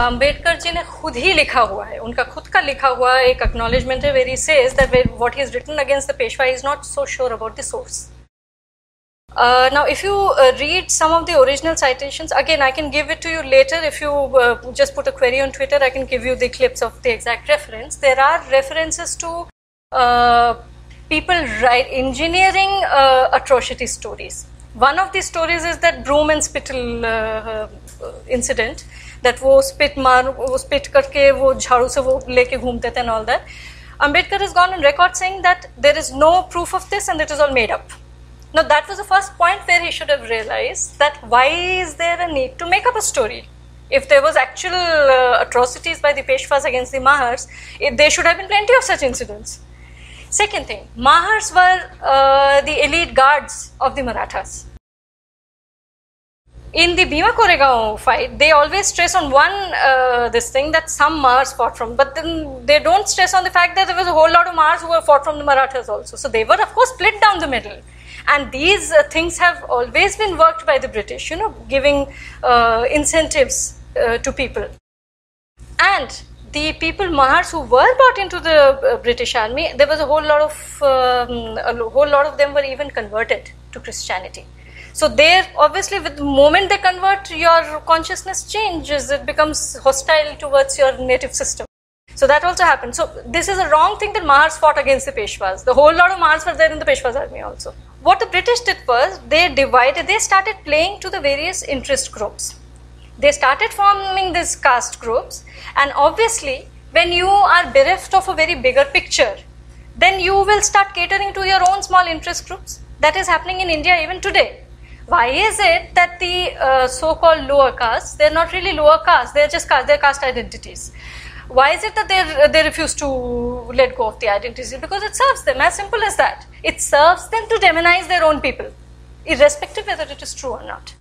अंबेडकर जी ने खुद ही लिखा हुआ है। उनका खुद का लिखा हुआ एक एक्नोलेजमेंट है very says that what is written against the Peshwa is not so sure about the source now if you read some of the original citation again I can give it to you later if you just put a query on Twitter I can give you the clips of the exact reference there are references to people right engineering atrocity stories One of the stories is that broom and spittle uh, incident. That वो spit मार वो spit करके वो झाड़ू से वो लेके घूमते थे and all that. Ambedkar has gone on record saying that there is no proof of this and it is all made up. Now, that was the first point where he should have realized that why is there a need to make up a story? If there was actual uh, atrocities by the Peshwas against the Mahars, it, there should have been plenty of such incidents. Second thing, Mahars were uh, the elite guards of the Marathas. In the Bhima Koregaon fight, they always stress on one uh, this thing that some Mahars fought from, but then they don't stress on the fact that there was a whole lot of Mahars who were fought from the Marathas also. So they were, of course, split down the middle and these uh, things have always been worked by the British, you know, giving uh, incentives uh, to people. And the people, Mahars, who were brought into the uh, British army, there was a whole lot of, um, a whole lot of them were even converted to Christianity. So there, obviously, with the moment they convert, your consciousness changes. It becomes hostile towards your native system. So that also happened. So this is a wrong thing that Mahars fought against the Peshwas. The whole lot of Mahars were there in the Peshwas army also what the British did was they divided, they started playing to the various interest groups. They started forming these caste groups, and obviously, when you are bereft of a very bigger picture, then you will start catering to your own small interest groups. That is happening in India even today. Why is it that the uh, so called lower castes, they're not really lower castes, they're just caste, they're caste identities. Why is it that they, they refuse to let go of the identity? Because it serves them, as simple as that. It serves them to demonize their own people, irrespective whether it is true or not.